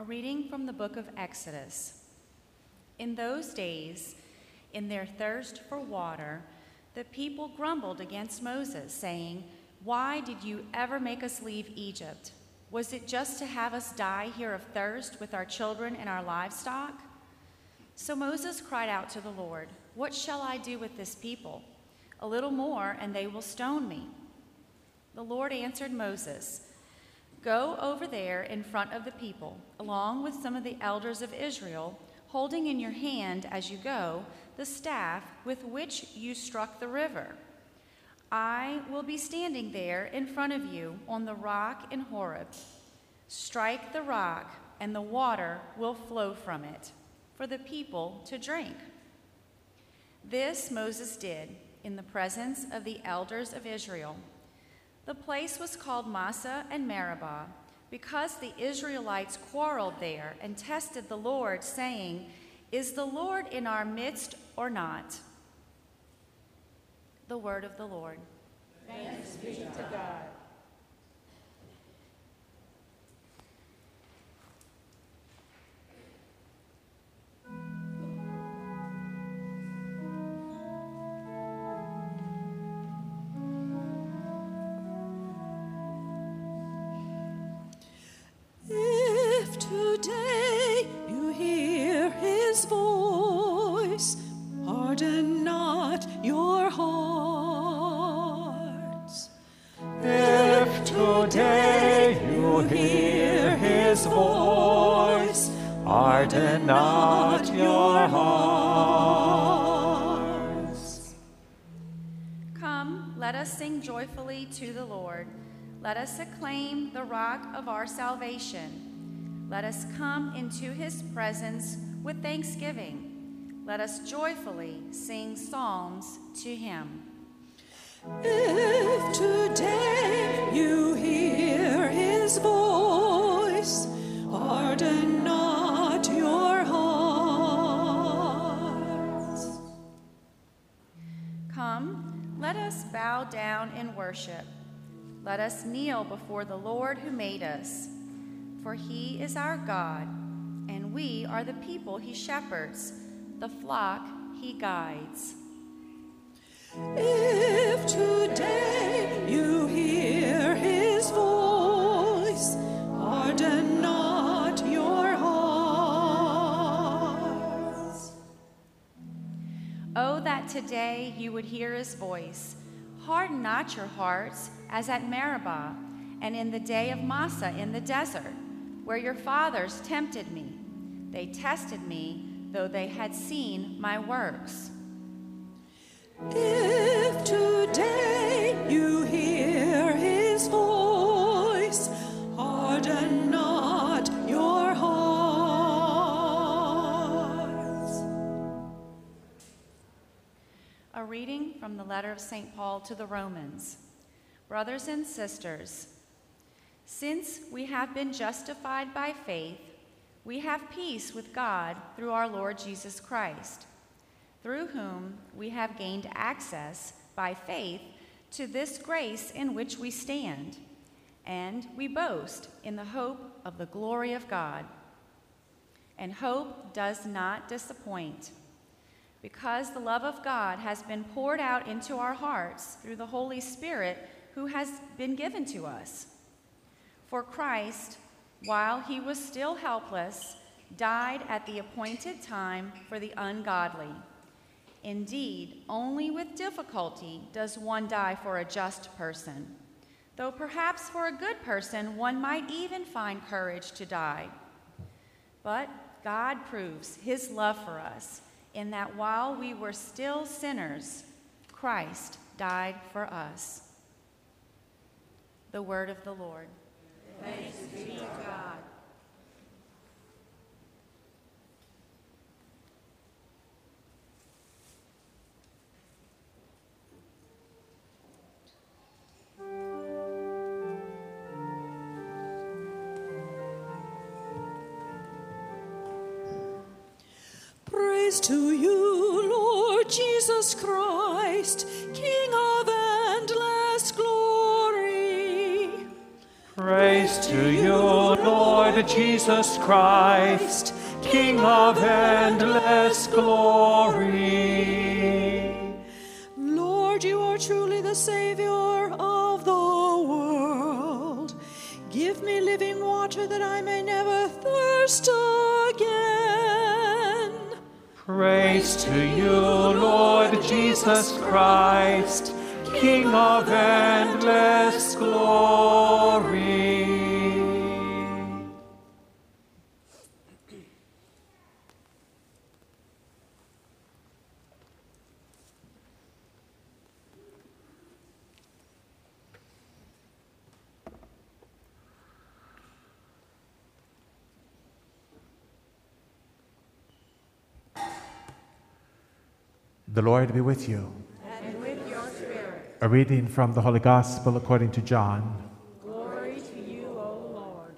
A reading from the book of Exodus. In those days, in their thirst for water, the people grumbled against Moses, saying, Why did you ever make us leave Egypt? Was it just to have us die here of thirst with our children and our livestock? So Moses cried out to the Lord, What shall I do with this people? A little more, and they will stone me. The Lord answered Moses, Go over there in front of the people, along with some of the elders of Israel, holding in your hand as you go the staff with which you struck the river. I will be standing there in front of you on the rock in Horeb. Strike the rock, and the water will flow from it for the people to drink. This Moses did in the presence of the elders of Israel. The place was called Massah and Meribah because the Israelites quarreled there and tested the Lord, saying, Is the Lord in our midst or not? The word of the Lord. Thanks be to God. Sing joyfully to the Lord. Let us acclaim the rock of our salvation. Let us come into his presence with thanksgiving. Let us joyfully sing psalms to him. If today you hear his voice, harden bow down in worship. Let us kneel before the Lord who made us. For he is our God, and we are the people he shepherds, the flock he guides. If today you hear his voice, harden not your hearts. Oh, that today you would hear his voice. Harden not your hearts as at Meribah and in the day of Massah in the desert, where your fathers tempted me. They tested me, though they had seen my works. If today you hear reading from the letter of St. Paul to the Romans. Brothers and sisters, since we have been justified by faith, we have peace with God through our Lord Jesus Christ, through whom we have gained access by faith to this grace in which we stand, and we boast in the hope of the glory of God. And hope does not disappoint because the love of God has been poured out into our hearts through the Holy Spirit who has been given to us. For Christ, while he was still helpless, died at the appointed time for the ungodly. Indeed, only with difficulty does one die for a just person, though perhaps for a good person one might even find courage to die. But God proves his love for us in that while we were still sinners, Christ died for us. The word of the Lord. Thanks be to God. Praise to you, Lord Jesus Christ, King of endless glory. Praise to you, Lord Jesus Christ, King of endless glory. Lord, you are truly the Savior of the world. Give me living water that I may never thirst again. Praise to you, Lord Jesus Christ, King of endless glory. The Lord be with you. And with your spirit, A reading from the Holy Gospel according to John. glory to you, O Lord.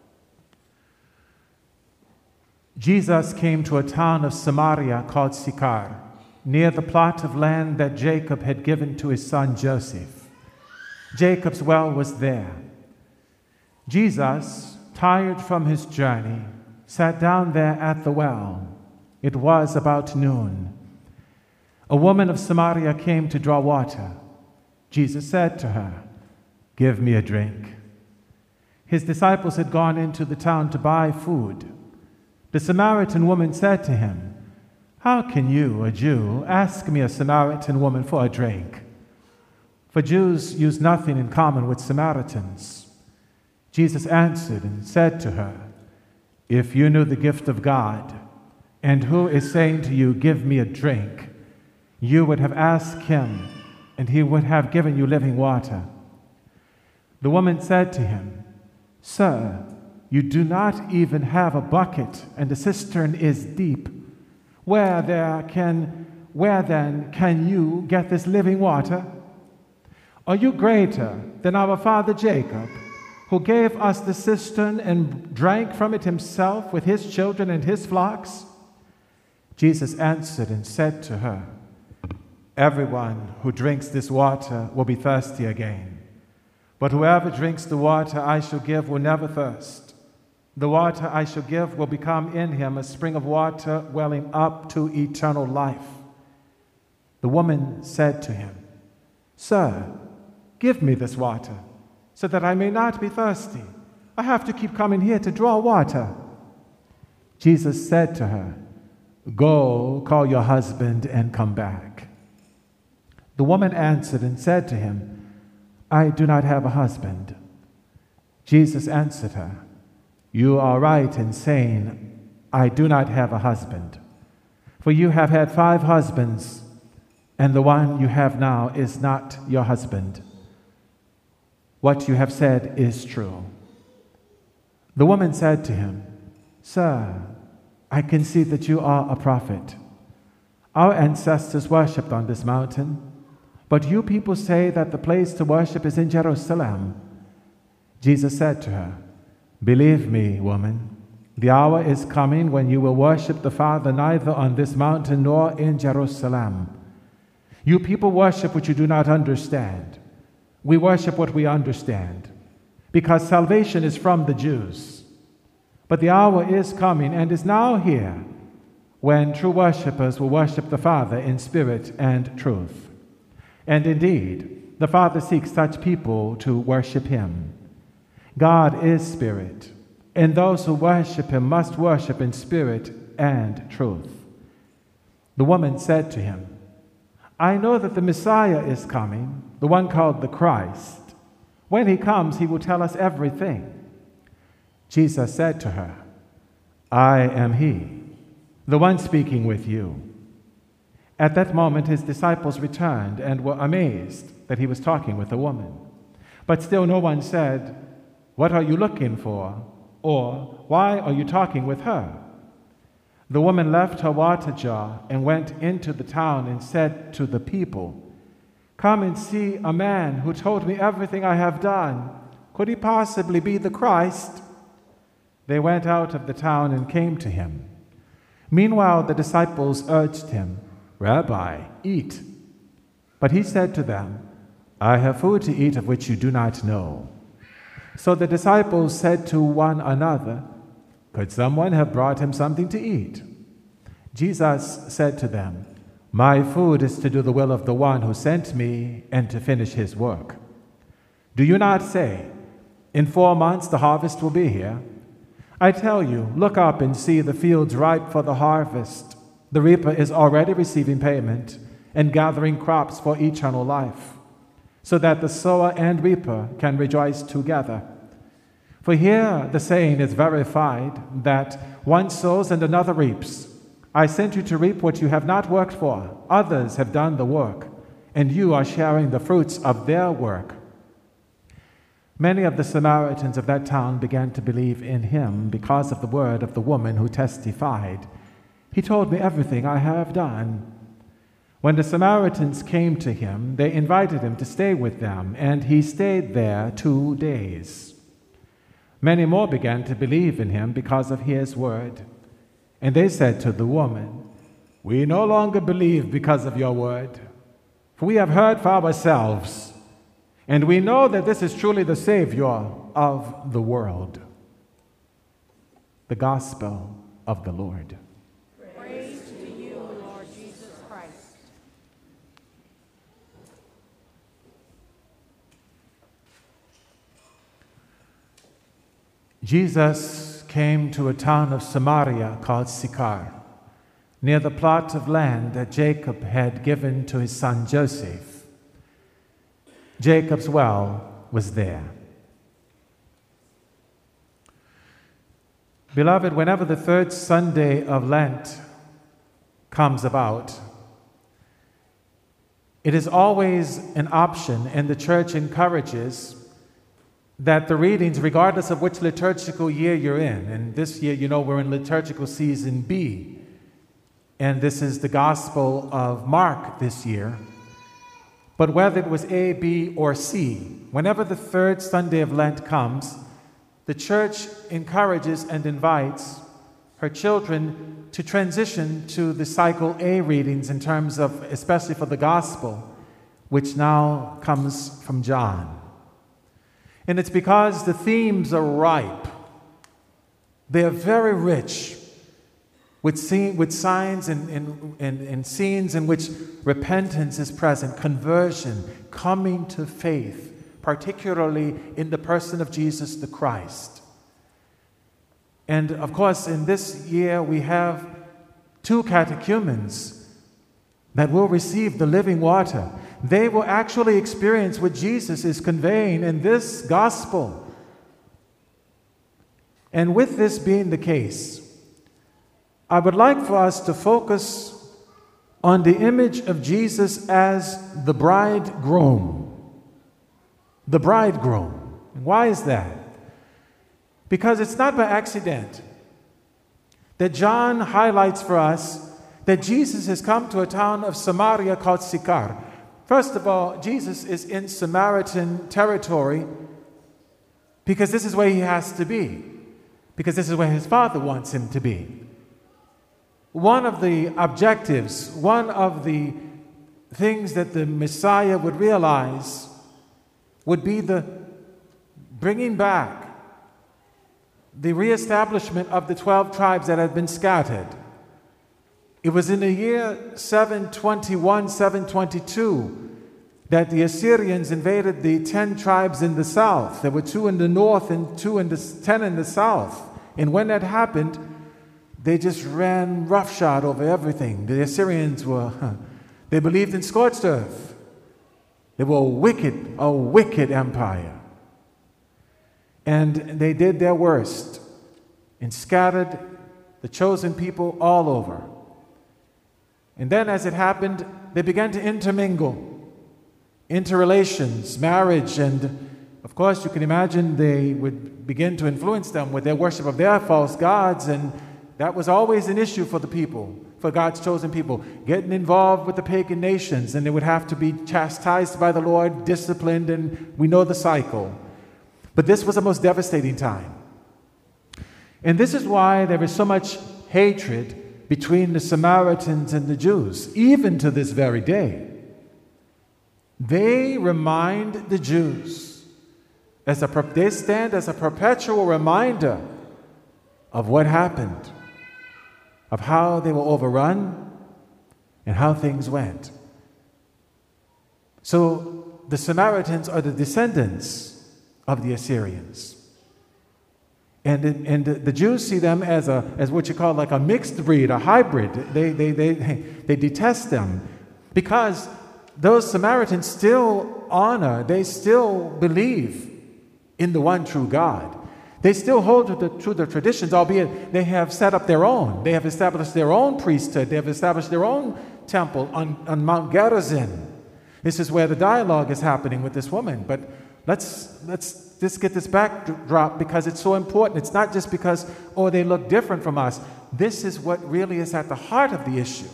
Jesus came to a town of Samaria called Sychar, near the plot of land that Jacob had given to his son Joseph. Jacob's well was there. Jesus, tired from his journey, sat down there at the well. It was about noon. A woman of Samaria came to draw water. Jesus said to her, Give me a drink. His disciples had gone into the town to buy food. The Samaritan woman said to him, How can you, a Jew, ask me, a Samaritan woman, for a drink? For Jews use nothing in common with Samaritans. Jesus answered and said to her, If you knew the gift of God, and who is saying to you, Give me a drink, you would have asked him, and he would have given you living water. The woman said to him, Sir, you do not even have a bucket, and the cistern is deep. Where there can where then can you get this living water? Are you greater than our father Jacob, who gave us the cistern and drank from it himself with his children and his flocks? Jesus answered and said to her, Everyone who drinks this water will be thirsty again. But whoever drinks the water I shall give will never thirst. The water I shall give will become in him a spring of water welling up to eternal life. The woman said to him, Sir, give me this water, so that I may not be thirsty. I have to keep coming here to draw water. Jesus said to her, Go, call your husband and come back. The woman answered and said to him, I do not have a husband. Jesus answered her, You are right in saying, I do not have a husband. For you have had five husbands, and the one you have now is not your husband. What you have said is true. The woman said to him, Sir, I can see that you are a prophet. Our ancestors worshipped on this mountain. But you people say that the place to worship is in Jerusalem. Jesus said to her, Believe me, woman, the hour is coming when you will worship the Father neither on this mountain nor in Jerusalem. You people worship what you do not understand. We worship what we understand, because salvation is from the Jews. But the hour is coming and is now here when true worshippers will worship the Father in spirit and truth. And indeed, the Father seeks such people to worship Him. God is spirit, and those who worship Him must worship in spirit and truth. The woman said to him, I know that the Messiah is coming, the one called the Christ. When he comes, he will tell us everything. Jesus said to her, I am he, the one speaking with you. At that moment, his disciples returned and were amazed that he was talking with a woman. But still, no one said, What are you looking for? Or, Why are you talking with her? The woman left her water jar and went into the town and said to the people, Come and see a man who told me everything I have done. Could he possibly be the Christ? They went out of the town and came to him. Meanwhile, the disciples urged him, Rabbi, eat. But he said to them, I have food to eat of which you do not know. So the disciples said to one another, Could someone have brought him something to eat? Jesus said to them, My food is to do the will of the one who sent me and to finish his work. Do you not say, In four months the harvest will be here? I tell you, look up and see the fields ripe for the harvest. The reaper is already receiving payment and gathering crops for eternal life, so that the sower and reaper can rejoice together. For here the saying is verified that one sows and another reaps. I sent you to reap what you have not worked for. Others have done the work, and you are sharing the fruits of their work. Many of the Samaritans of that town began to believe in him because of the word of the woman who testified, He told me everything I have done. When the Samaritans came to him, they invited him to stay with them, and he stayed there two days. Many more began to believe in him because of his word. And they said to the woman, We no longer believe because of your word, for we have heard for ourselves, and we know that this is truly the Savior of the world. The Gospel of the Lord. Praise to you, Lord Jesus Christ. Jesus came to a town of Samaria called Sychar, near the plot of land that Jacob had given to his son Joseph. Jacob's well was there. Beloved, whenever the third Sunday of Lent comes about, it is always an option, and the church encourages that the readings, regardless of which liturgical year you're in, and this year, you know, we're in liturgical season B, and this is the Gospel of Mark this year. But whether it was A, B, or C, whenever the third Sunday of Lent comes, the church encourages and invites her children to transition to the cycle A readings in terms of, especially for the Gospel, which now comes from John. And it's because the themes are ripe. They are very rich with, scene, with signs and, and, and, and scenes in which repentance is present, conversion, coming to faith, particularly in the person of Jesus the Christ. And of course, in this year, we have two catechumens that will receive the living water they will actually experience what Jesus is conveying in this gospel. And with this being the case, I would like for us to focus on the image of Jesus as the bridegroom. The bridegroom. Why is that? Because it's not by accident that John highlights for us that Jesus has come to a town of Samaria called Sychar. First of all, Jesus is in Samaritan territory because this is where he has to be, because this is where his father wants him to be. One of the objectives, one of the things that the Messiah would realize would be the bringing back, the reestablishment of the 12 tribes that had been scattered. It was in the year 721, 722 that the Assyrians invaded the 10 tribes in the south. There were two in the north and two in the 10 in the south. And when that happened, they just ran roughshod over everything. The Assyrians were, they believed in scorched earth. They were a wicked, a wicked empire. And they did their worst and scattered the chosen people all over. And then, as it happened, they began to intermingle, interrelations, marriage, and of course, you can imagine they would begin to influence them with their worship of their false gods, and that was always an issue for the people, for God's chosen people, getting involved with the pagan nations, and they would have to be chastised by the Lord, disciplined, and we know the cycle. But this was a most devastating time. And this is why there is so much hatred between the Samaritans and the Jews, even to this very day. They remind the Jews as a, they stand as a perpetual reminder of what happened, of how they were overrun, and how things went. So the Samaritans are the descendants of the Assyrians. And, and the Jews see them as, a, as what you call like a mixed breed, a hybrid. They, they, they, they detest them because those Samaritans still honor, they still believe in the one true God. They still hold to the, to traditions, albeit they have set up their own. They have established their own priesthood. They have established their own temple on, on Mount Gerizim. This is where the dialogue is happening with this woman. But let's, let's just get this backdrop because it's so important. It's not just because, oh, they look different from us. This is what really is at the heart of the issue.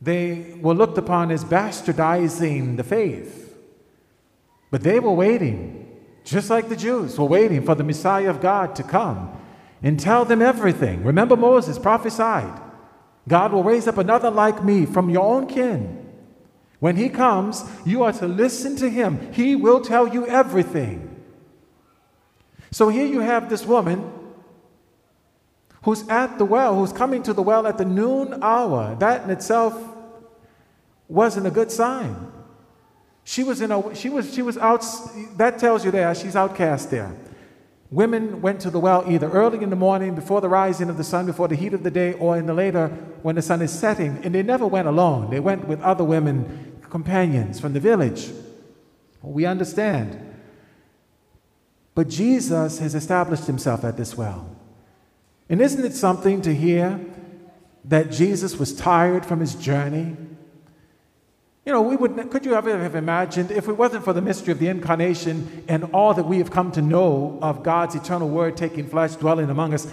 They were looked upon as bastardizing the faith. But they were waiting, just like the Jews were waiting for the Messiah of God to come and tell them everything. Remember, Moses prophesied God will raise up another like me from your own kin. When he comes, you are to listen to him. He will tell you everything. So here you have this woman who's at the well, who's coming to the well at the noon hour. That in itself wasn't a good sign. She was in a she was she was out that tells you there she's outcast there. Women went to the well either early in the morning, before the rising of the sun, before the heat of the day, or in the later when the sun is setting. And they never went alone. They went with other women, companions from the village. We understand. But Jesus has established himself at this well. And isn't it something to hear that Jesus was tired from his journey? You know, we would, could you ever have imagined if it wasn't for the mystery of the incarnation and all that we have come to know of God's eternal word taking flesh, dwelling among us,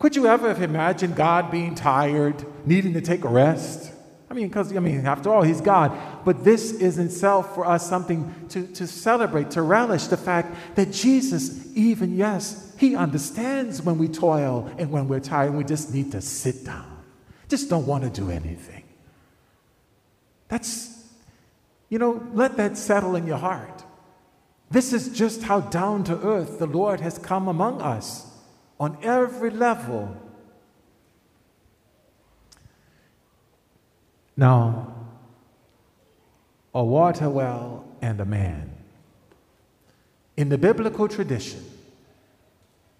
could you ever have imagined God being tired, needing to take a rest? I mean, because, I mean, after all, He's God. But this is in itself for us something to, to celebrate, to relish the fact that Jesus, even, yes, He understands when we toil and when we're tired and we just need to sit down. Just don't want to do anything. That's, you know, let that settle in your heart. This is just how down to earth the Lord has come among us on every level. Now, a water well and a man. In the biblical tradition,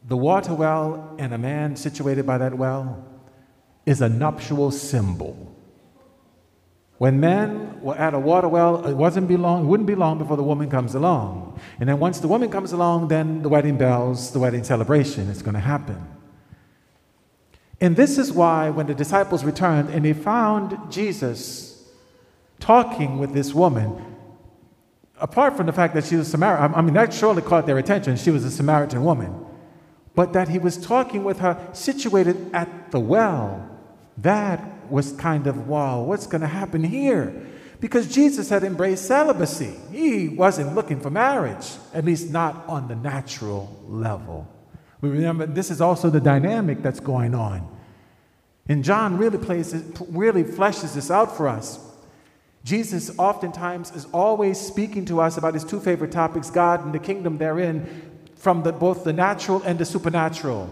the water well and a man situated by that well is a nuptial symbol. When men were at a water well, it wasn't be long, it wouldn't be long before the woman comes along. And then once the woman comes along, then the wedding bells, the wedding celebration is going to happen. And this is why when the disciples returned and they found Jesus talking with this woman, apart from the fact that she was Samaritan, I mean, that surely caught their attention. She was a Samaritan woman. But that he was talking with her situated at the well, that was kind of, wow, what's going to happen here? Because Jesus had embraced celibacy. He wasn't looking for marriage, at least not on the natural level. We remember this is also the dynamic that's going on. And John really plays really fleshes this out for us. Jesus oftentimes is always speaking to us about his two favorite topics, God and the kingdom therein, from the, both the natural and the supernatural.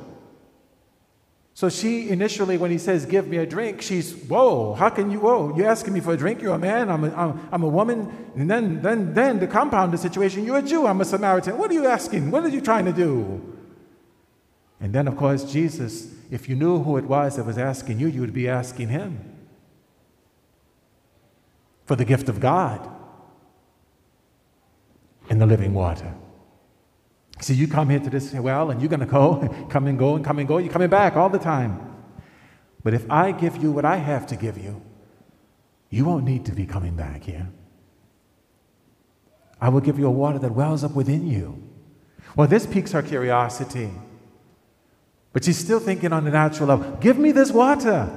So she initially, when he says, Give me a drink, she's, Whoa, how can you, whoa, you're asking me for a drink? You're a man, I'm a, I'm, I'm a woman. And then, then, then the compound the situation, you're a Jew, I'm a Samaritan. What are you asking? What are you trying to do? And then, of course, Jesus, if you knew who it was that was asking you, you would be asking him for the gift of God and the living water. So you come here to this well and you're going to go, come and go and come and go. You're coming back all the time. But if I give you what I have to give you, you won't need to be coming back here. I will give you a water that wells up within you. Well, this piques her curiosity. But she's still thinking on the natural level give me this water.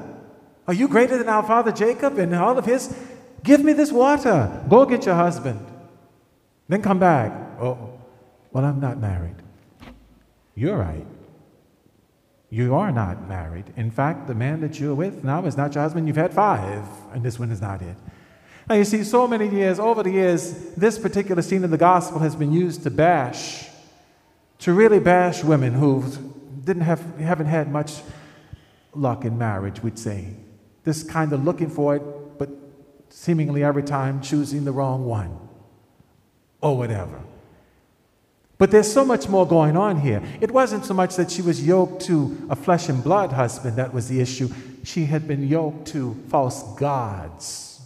Are you greater than our father Jacob and all of his? Give me this water. Go get your husband. Then come back. Oh, well, I'm not married. You're right. You are not married. In fact, the man that you're with now is not your husband. You've had five, and this one is not it. Now, you see, so many years, over the years, this particular scene in the gospel has been used to bash, to really bash women who didn't have, haven't had much luck in marriage, we'd say. This kind of looking for it, but seemingly every time choosing the wrong one or whatever. But there's so much more going on here. It wasn't so much that she was yoked to a flesh and blood husband that was the issue. She had been yoked to false gods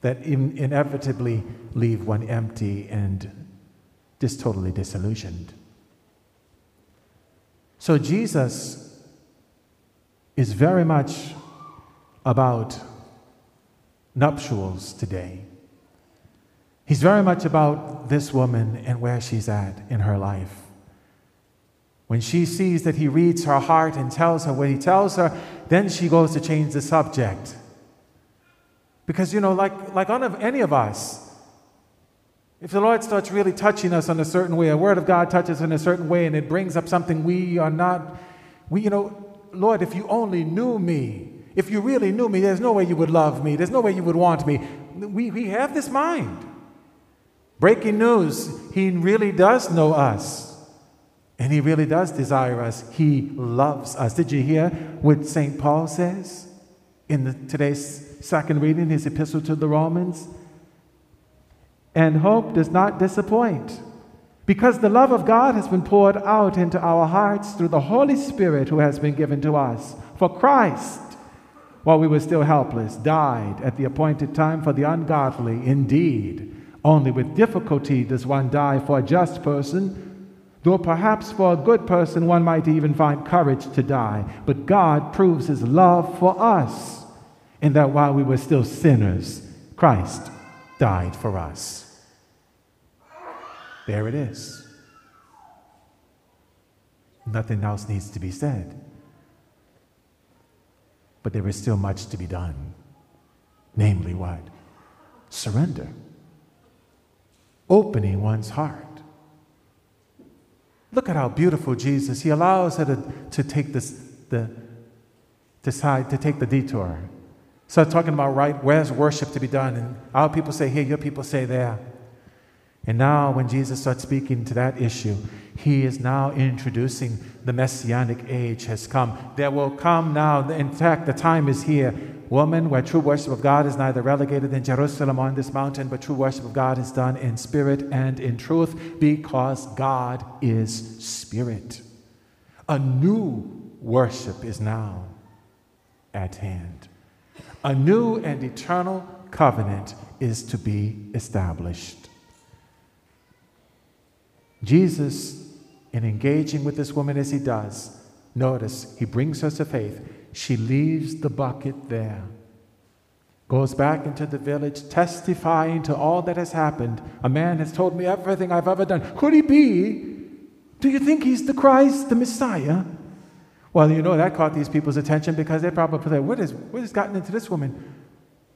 that in- inevitably leave one empty and just totally disillusioned. So Jesus is very much about nuptials today. He's very much about this woman and where she's at in her life. When she sees that he reads her heart and tells her what he tells her, then she goes to change the subject. Because, you know, like, like any of us, if the Lord starts really touching us in a certain way, a word of God touches in a certain way, and it brings up something we are not, we, you know, Lord, if you only knew me, if you really knew me, there's no way you would love me, there's no way you would want me. We, we have this mind. Breaking news, he really does know us. And he really does desire us. He loves us. Did you hear what St. Paul says in the, today's second reading, his epistle to the Romans? And hope does not disappoint, because the love of God has been poured out into our hearts through the Holy Spirit who has been given to us. For Christ, while we were still helpless, died at the appointed time for the ungodly. Indeed, only with difficulty does one die for a just person, though perhaps for a good person one might even find courage to die. But God proves his love for us in that while we were still sinners, Christ died for us. There it is. Nothing else needs to be said. But there is still much to be done. Namely, what? Surrender opening one's heart. Look at how beautiful Jesus. He allows her to, to take this, the decide to take the detour. Start talking about right, where's worship to be done? And our people say here, your people say there. And now, when Jesus starts speaking to that issue, he is now introducing the messianic age has come. There will come now, in fact, the time is here Woman, where true worship of God is neither relegated in Jerusalem on this mountain, but true worship of God is done in spirit and in truth, because God is spirit. A new worship is now at hand. A new and eternal covenant is to be established. Jesus, in engaging with this woman as he does, notice he brings her to faith. She leaves the bucket there, goes back into the village, testifying to all that has happened. A man has told me everything I've ever done. Could he be? Do you think he's the Christ, the Messiah? Well, you know, that caught these people's attention because they probably said, what, is, what has gotten into this woman?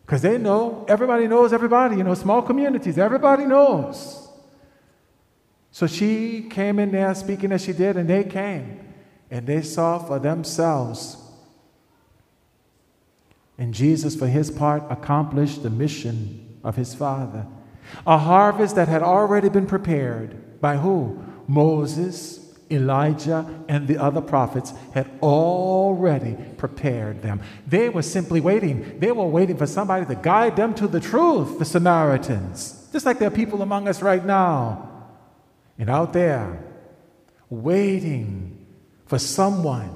Because they know, everybody knows everybody, you know, small communities, everybody knows. So she came in there speaking as she did, and they came and they saw for themselves and Jesus, for his part, accomplished the mission of his Father. A harvest that had already been prepared by who? Moses, Elijah, and the other prophets had already prepared them. They were simply waiting. They were waiting for somebody to guide them to the truth, the Samaritans. Just like there are people among us right now and out there waiting for someone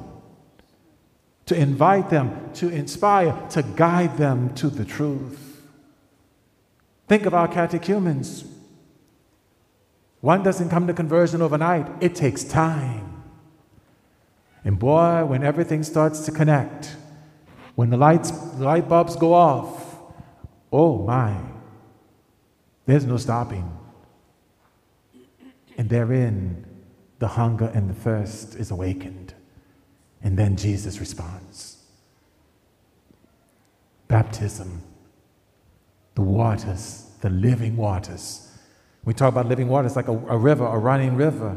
to invite them, to inspire, to guide them to the truth. Think of our catechumens. One doesn't come to conversion overnight, it takes time. And boy, when everything starts to connect, when the lights, the light bulbs go off, oh my, there's no stopping. And therein, the hunger and the thirst is awakened. And then Jesus responds Baptism, the waters, the living waters. We talk about living waters like a, a river, a running river,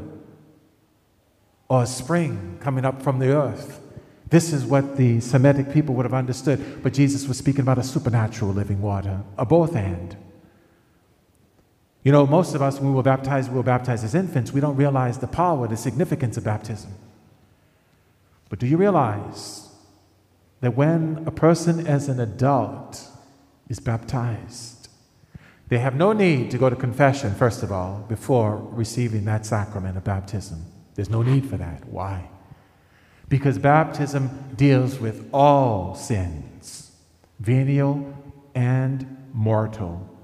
or a spring coming up from the earth. This is what the Semitic people would have understood, but Jesus was speaking about a supernatural living water, a both and. You know, most of us, when we were baptized, we were baptized as infants. We don't realize the power, the significance of baptism. But do you realize that when a person as an adult is baptized, they have no need to go to confession, first of all, before receiving that sacrament of baptism. There's no need for that. Why? Because baptism deals with all sins, venial and mortal.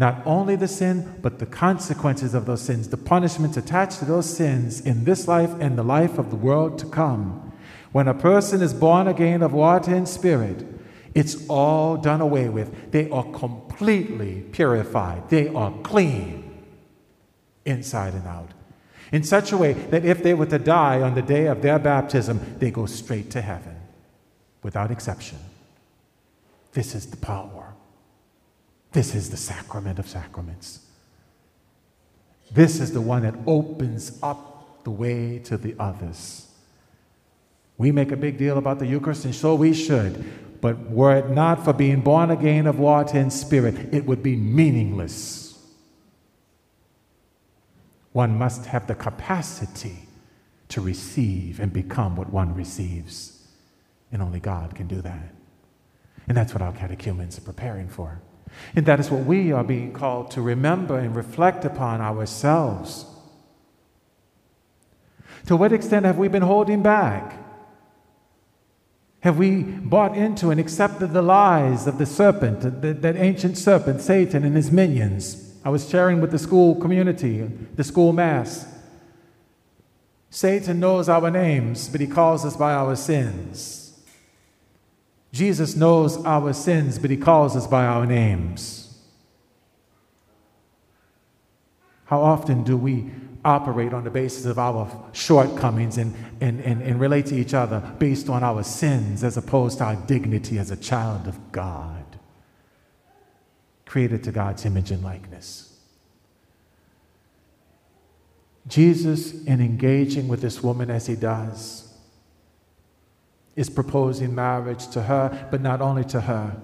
Not only the sin, but the consequences of those sins, the punishments attached to those sins in this life and the life of the world to come. When a person is born again of water and spirit, it's all done away with. They are completely purified, they are clean inside and out in such a way that if they were to die on the day of their baptism, they go straight to heaven without exception. This is the power. This is the sacrament of sacraments. This is the one that opens up the way to the others. We make a big deal about the Eucharist, and so we should. But were it not for being born again of water and spirit, it would be meaningless. One must have the capacity to receive and become what one receives. And only God can do that. And that's what our catechumens are preparing for. And that is what we are being called to remember and reflect upon ourselves. To what extent have we been holding back? Have we bought into and accepted the lies of the serpent, that, that ancient serpent, Satan, and his minions? I was sharing with the school community, the school mass. Satan knows our names, but he calls us by our sins. Jesus knows our sins, but he calls us by our names. How often do we operate on the basis of our shortcomings and, and, and, and relate to each other based on our sins as opposed to our dignity as a child of God? created to God's image and likeness. Jesus, in engaging with this woman as he does, is proposing marriage to her, but not only to her,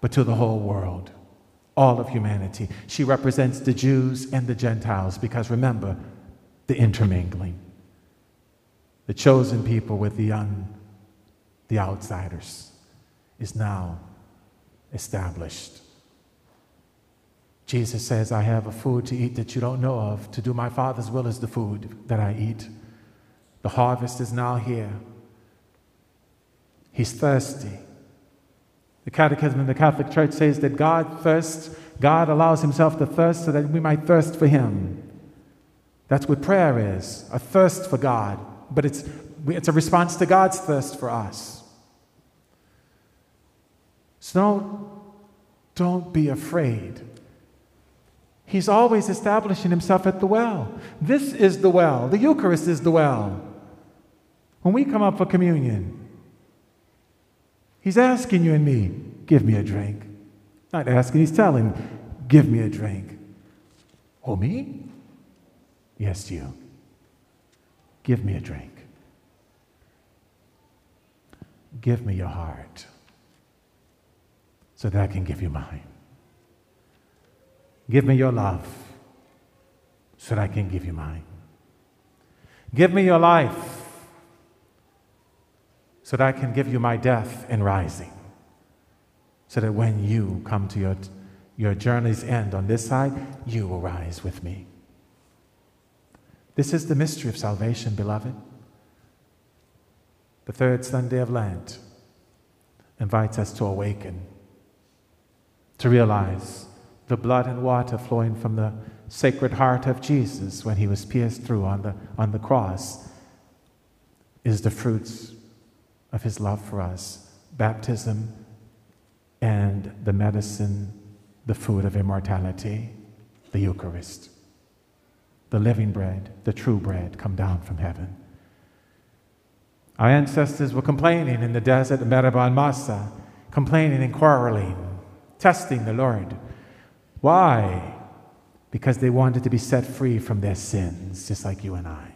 but to the whole world, all of humanity. She represents the Jews and the Gentiles because remember, the intermingling, the chosen people with the un, the outsiders, is now established. Jesus says, I have a food to eat that you don't know of. To do my Father's will is the food that I eat. The harvest is now here. He's thirsty. The Catechism in the Catholic Church says that God thirsts, God allows Himself to thirst so that we might thirst for Him. That's what prayer is a thirst for God, but it's, it's a response to God's thirst for us. So don't, don't be afraid He's always establishing himself at the well. This is the well. The Eucharist is the well. When we come up for communion, he's asking you and me, give me a drink. Not asking, he's telling, give me a drink. Oh, me? Yes, you. Give me a drink. Give me your heart so that I can give you mine. Give me your love so that I can give you mine. Give me your life so that I can give you my death and rising. So that when you come to your, your journey's end on this side, you will rise with me. This is the mystery of salvation, beloved. The third Sunday of Lent invites us to awaken, to realize the blood and water flowing from the sacred heart of Jesus when he was pierced through on the, on the cross is the fruits of his love for us baptism and the medicine, the food of immortality, the Eucharist, the living bread, the true bread come down from heaven. Our ancestors were complaining in the desert of Meribah and Massah, complaining and quarreling, testing the Lord. Why? Because they wanted to be set free from their sins, just like you and I,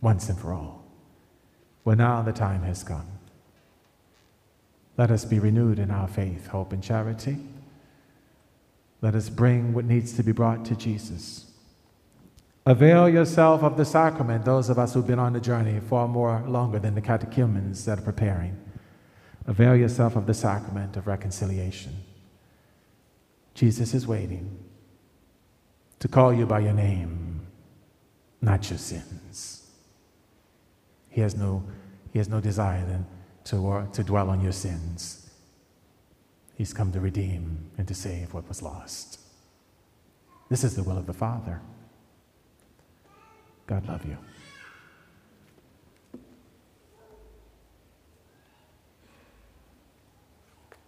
once and for all. Well, now the time has come. Let us be renewed in our faith, hope, and charity. Let us bring what needs to be brought to Jesus. Avail yourself of the sacrament, those of us who've been on the journey far more longer than the catechumens that are preparing. Avail yourself of the sacrament of reconciliation. Jesus is waiting to call you by your name, not your sins. He has no, he has no desire then to, to dwell on your sins. He's come to redeem and to save what was lost. This is the will of the Father. God love you.